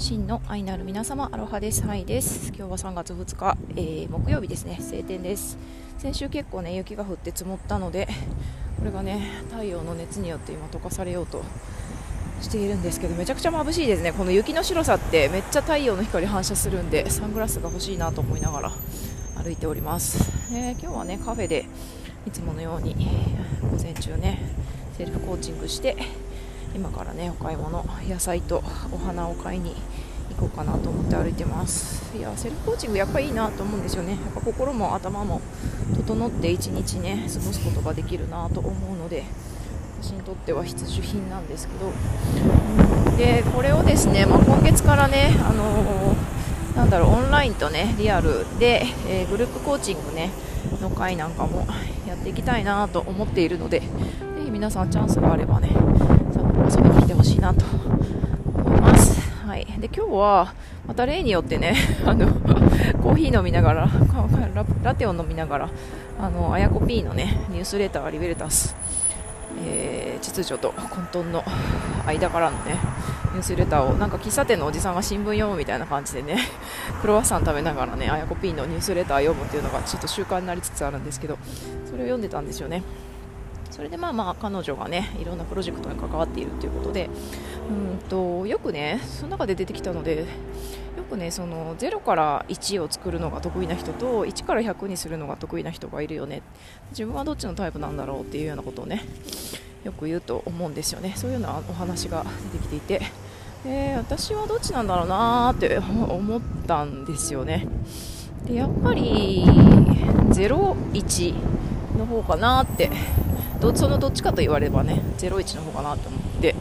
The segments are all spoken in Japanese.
真の愛なる皆様アロハです。はいです。今日は3月2日、えー、木曜日ですね。晴天です。先週結構ね雪が降って積もったのでこれがね太陽の熱によって今溶かされようとしているんですけどめちゃくちゃ眩しいですね。この雪の白さってめっちゃ太陽の光反射するんでサングラスが欲しいなと思いながら歩いております、えー、今日はねカフェでいつものように午前中ねセルフコーチングして今からねお買い物野菜とお花を買いに行こうかなと思って歩いてます。いやセルフコーチングやっぱいいなと思うんですよね。やっぱ心も頭も整って一日ね過ごすことができるなと思うので私にとっては必需品なんですけど。でこれをですね、まあ、今月からね、あのー、なんだろうオンラインとねリアルで、えー、グループコーチングねの会なんかもやっていきたいなと思っているのでぜひ皆さんチャンスがあればね遊びに来てほしいなと思います。い、で今日はまた例によってね あのコーヒー飲みながら ラテを飲みながらあのあやこ P のねニュースレターリベルタス、えー、秩序と混沌の間からのねニュースレターをなんか喫茶店のおじさんが新聞読むみたいな感じでね クロワッサン食べながらねあやこ P のニュースレター読むっていうのがちょっと習慣になりつつあるんですけどそれを読んでたんですよね。それでまあまあ彼女がねいろんなプロジェクトに関わっているということでうんとよくねその中で出てきたのでよくねその0から1を作るのが得意な人と1から100にするのが得意な人がいるよね。自分はどっちのタイプなんだろうっていうようなことをねよく言うと思うんですよね。そういうようなお話が出てきていて。で私はどっちなんだろうなって思ったんですよね。でやっぱり01の方かなってどそのどっちかと言われればね01の方かなと思って。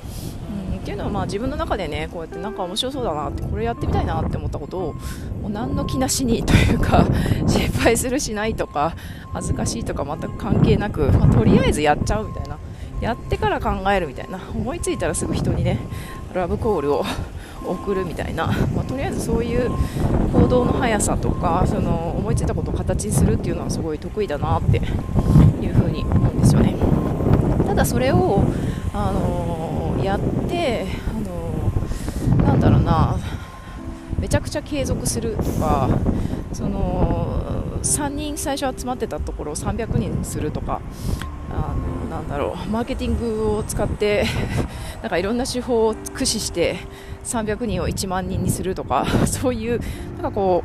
うん、っていうのはまあ自分の中でねこうやってなんか面白そうだなってこれやってみたいなって思ったことをもう何の気なしにというか 失敗するしないとか恥ずかしいとか全く関係なく、まあ、とりあえずやっちゃうみたいな。やってから考えるみたいな。思いついたらすぐ人にねラブコールを 送るみたいな、まあ、とりあえずそういう行動の速さとかその思いついたことを形にするっていうのはすごい得意だなっていうふうに思うんですよね。ただそれを、あのー、やって、あのー、なんだろうなめちゃくちゃ継続するとかその3人最初集まってたところを300人するとかあのなんだろうマーケティングを使って なんかいろんな手法を駆使して300人を1万人にするとかそういうなんかこ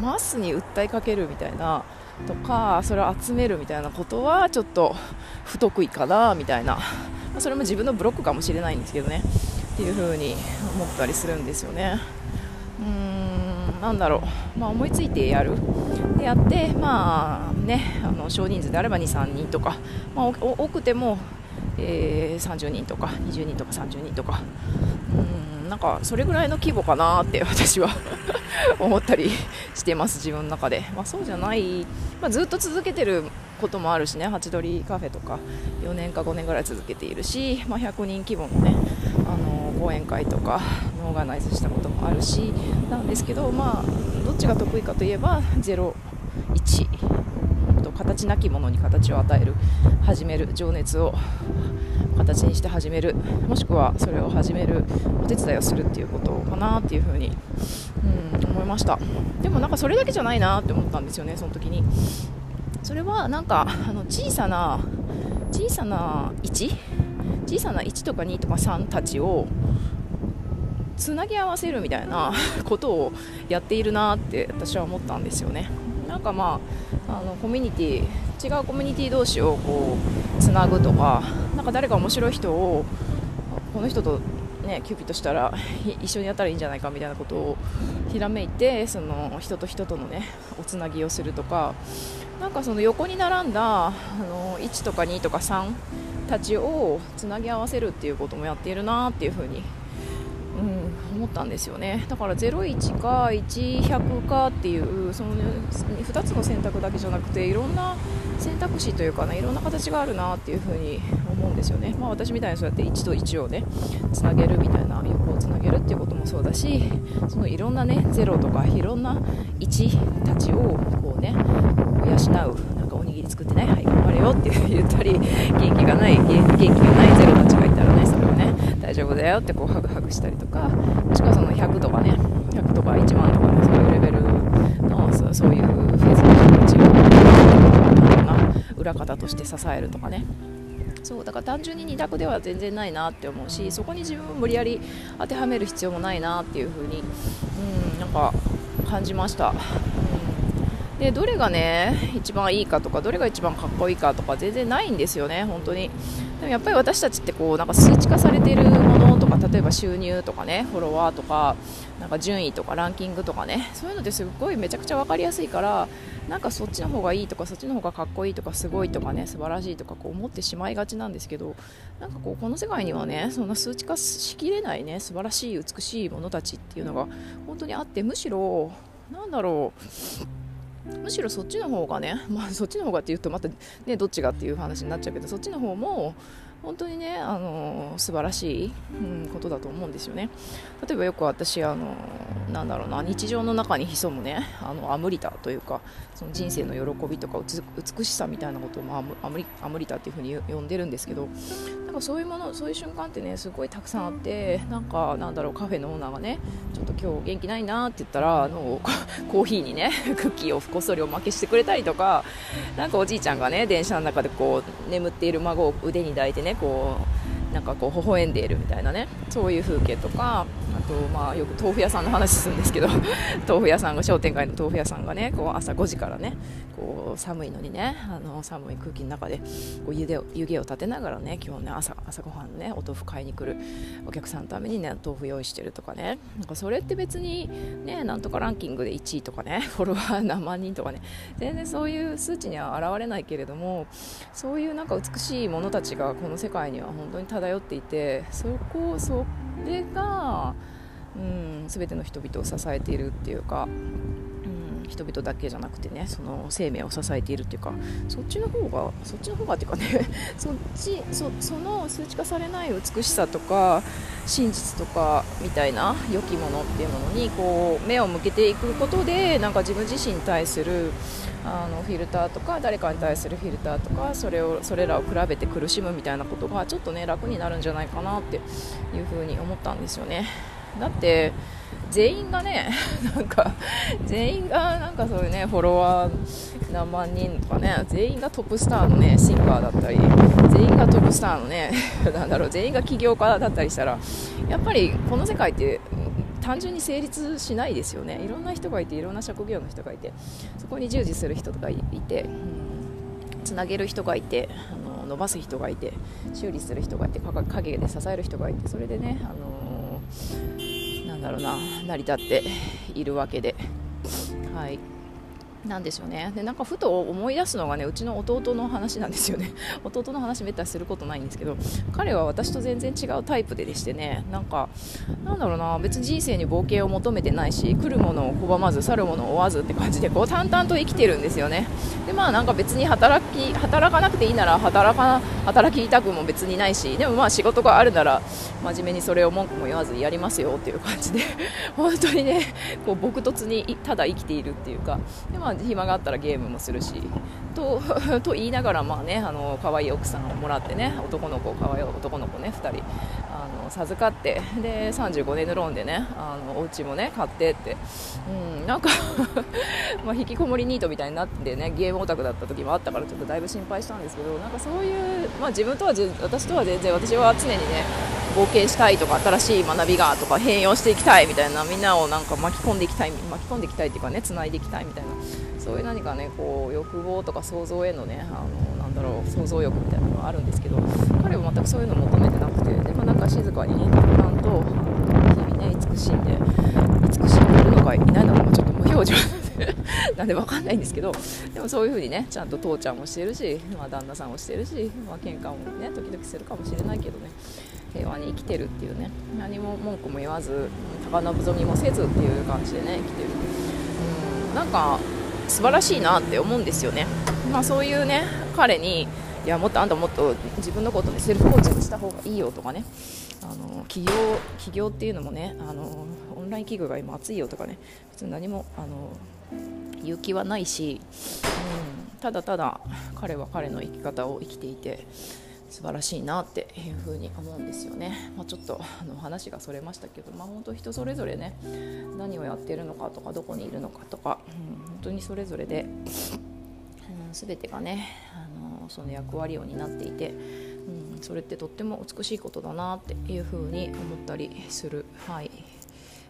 うマスに訴えかけるみたいなとかそれを集めるみたいなことはちょっと不得意かなみたいな、まあ、それも自分のブロックかもしれないんですけどね。っていう風に思ったりするんですよね。うーんなんだろう、まあ、思いついてやる。でやってまあねあの少人数であれば23人とか、まあ、多くても、えー、30人とか20人とか30人とか。うんなんかそれぐらいの規模かなって私は。思ったり してます自分の中で、まあ、そうじゃない、まあ、ずっと続けてることもあるしね。ハチドリカフェとか4年か5年ぐらい続けているし、まあ、100人規模のねあの講演会とかオーガナイズしたこともあるしなんですけど、まあ、どっちが得意かといえば01形なきものに形を与える始める情熱を形にして始めるもしくはそれを始めるお手伝いをするっていうことかなっていうふうに、うん、思いました。でもなんかそれだけじゃないなって思ったんですよねその時に。それはなんかあの小さな小さな1小さな1とか2とか3たちをつなぎ合わせるみたいなことをやっているなって私は思ったんですよね。なんかまああのコミュニティ違うコミュニティ同士をこうつなぐとかなんか誰か面白い人をこの人とね、キューピットしたら一緒にやったらいいんじゃないかみたいなことをひらめいてその人と人との、ね、おつなぎをするとかなんかその横に並んだあの1とか2とか3たちをつなぎ合わせるっていうこともやっているなっていうふうにうん、思ったんですよね。だから01か1100かっていうその、2つの選択だけじゃなくていろんな選択肢というかねいろんな形があるなっていうふうに思うんですよね、まあ、私みたいにそうやって1と1をねつなげるみたいな欲をつなげるっていうこともそうだしそのいろんなね0とかいろんな1たちをこうね養うなんかおにぎり作ってねはい頑張れよって言ったり元気がない元気がないゼロたちがいたらねそれをね大丈夫だよってこうハグハグしたりとかもしくはその100とかね100とか1万とか、ね、そういうレベルのそそういうフェーズの人たちを裏方として支えるとかねそうだから単純に2択では全然ないなって思うしそこに自分を無理やり当てはめる必要もないなっていう風にうんなんか感じました。でどれがね一番いいかとかどれが一番かっこいいかとか全然ないんですよね、本当に。でもやっぱり私たちってこうなんか数値化されているものとか例えば収入とかねフォロワーとかなんか順位とかランキングとかねそういうのってすごいめちゃくちゃ分かりやすいからなんかそっちの方がいいとかそっちの方がかっこいいとかすごいとかね素晴らしいとかこう思ってしまいがちなんですけどなんかこうこの世界にはねそんな数値化しきれないね素晴らしい美しいものたちっていうのが本当にあってむしろなんだろうむしろそっちの方がね、まあ、そっちの方がって言うとまた、ね、どっちがっていう話になっちゃうけどそっちの方も本当にね、あの素晴らしい、うん、ことだと思うんですよね。例えばよく私、あのなんだろうな日常の中に潜むねあのアムリタというかその人生の喜びとか美しさみたいなことを、まあ、アムリアムリタっていうふうに呼んでるんですけどなんかそういうものそういう瞬間ってねすごいたくさんあってなんかなんだろうカフェのオーナーがねちょっと今日元気ないなって言ったらあの コーヒーにね クッキーをこっそりおまけしてくれたりとかなかおじいちゃんがね電車の中でこう眠っている孫を腕に抱いてねこうなんかこう微笑んでいるみたいなねそういう風景とかとまあよく豆腐屋さんの話するんですけど 豆腐屋さんが商店街の豆腐屋さんがねこう朝5時からねこう寒いのにねあの寒い空気の中でこう湯で湯気を立てながらね今日ね朝朝ごはんねお豆腐買いに来るお客さんのためにね豆腐用意してるとかね。なんかそれって別にねなんとかランキングで1位とかね フォロワー何万人とかね全然そういう数値には現れないけれどもそういうなんか美しいものたちがこの世界には本当に漂っていてそこをそそれが、うん、全ての人々を支えているっていうか、うん、人々だけじゃなくてねその生命を支えているっていうかそっちの方がそっちの方がっていうかね そっちそその数値化されない美しさとか真実とかみたいな良きものっていうものにこう目を向けていくことでなんか自分自身に対するあのフィルターとか誰かに対するフィルターとかそれをそれらを比べて苦しむみたいなことがちょっとね楽になるんじゃないかなっていうふうに思ったんですよね。だって全員がね なんか全員がなんかそういうねフォロワー何万人とかね全員がトップスターのねシンガーだったり全員がトップスターのね なだろう全員が起業家だったりしたらやっぱりこの世界って単純に成立しないですよねいろんな人がいていろんな職業の人がいてそこに従事する人がいて、つなげる人がいてあの伸ばす人がいて修理する人がいて陰で支える人がいてそれでね、あのー、なんだろうな成り立っているわけで。はいなんですよね。でなんかふと思い出すのがねうちの弟の話なんですよね。弟の話めったにすることないんですけど彼は私と全然違うタイプででしてねなんかなんだろうな別に人生に冒険を求めてないし来るものを拒まず去るものを追わずって感じでこう淡々と生きてるんですよね。でまあなんか別に働き働かなくていいなら働か働きたくも別にないしでもまあ仕事があるなら真面目にそれを文句も言わずやりますよっていう感じで本当にねこう朴突にただ生きているっていうかで、まあ暇があったらゲームもするしと と言いながらまあねあの可愛い奥さんをもらってね男の子可愛い男の子ね2人あの授かってで35年のローンでねあのお家もね買ってって、うん、なんか まあ引きこもりニートみたいになってねゲームオタクだった時もあったからちょっとだいぶ心配したんですけどなんかそういう、まあ、自分とは私とは全然私は常にね冒険したいとか新しい学びがとか変容していきたいみたいなみんなをなんか巻き込んでいきたい巻き込んでいきたいっていうかね繋いでいきたいみたいなそういう何かねこう欲望とか想像へのねあのなんだろう想像力みたいなのがあるんですけど彼は全くそういうのを求めてなくてでもなんか静かにね淡々と日々ね慈しんで慈しんでいるのかいないのかもちょっと無表情なんで 分かんないんですけどでもそういう風にねちゃんと父ちゃんもしてるし、まあ、旦那さんもしてるし、まあ喧嘩もね時々するかもしれないけどね平和に生きてるっていうね何も文句も言わず高望みもせずっていう感じでね生きてる。うんなんか素晴らしいなって思うんですよね、まあ、そういうね彼にいやもっとあんたもっと自分のことにセルフコーチングした方がいいよとかね。あの起業起業っていうのもねあのオンライン企業が今熱いよとかね。別に何もあの勇気はないし、うん、ただただ彼は彼の生き方を生きていて素晴らしいなっていうふに思うんですよね、まあ、ちょっとあの話がそれましたけど、まあ、本当人それぞれね何をやってるのかとかどこにいるのかとか、うん、本当にそれぞれで、うん、全てがねあのその役割を担っていて、うん、それってとっても美しいことだなっていうふうに思ったりする、はい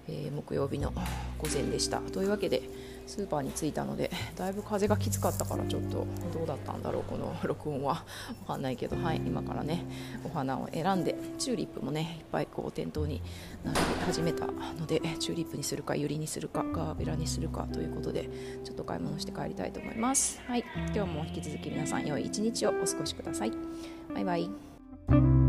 えー、木曜日の午前でした。というわけでスーパーに着いたのでだいぶ風がきつかったからちょっとどうだったんだろうこの 録音は。分かんないけど。はい今からねお花を選んでチューリップもねいっぱいこう店頭に並び始めたのでチューリップにするかユリにするかガーベラにするかということでちょっと買い物して帰りたいと思います。はい今日も引き続き皆さん良い一日をお過ごしください。バイバイ。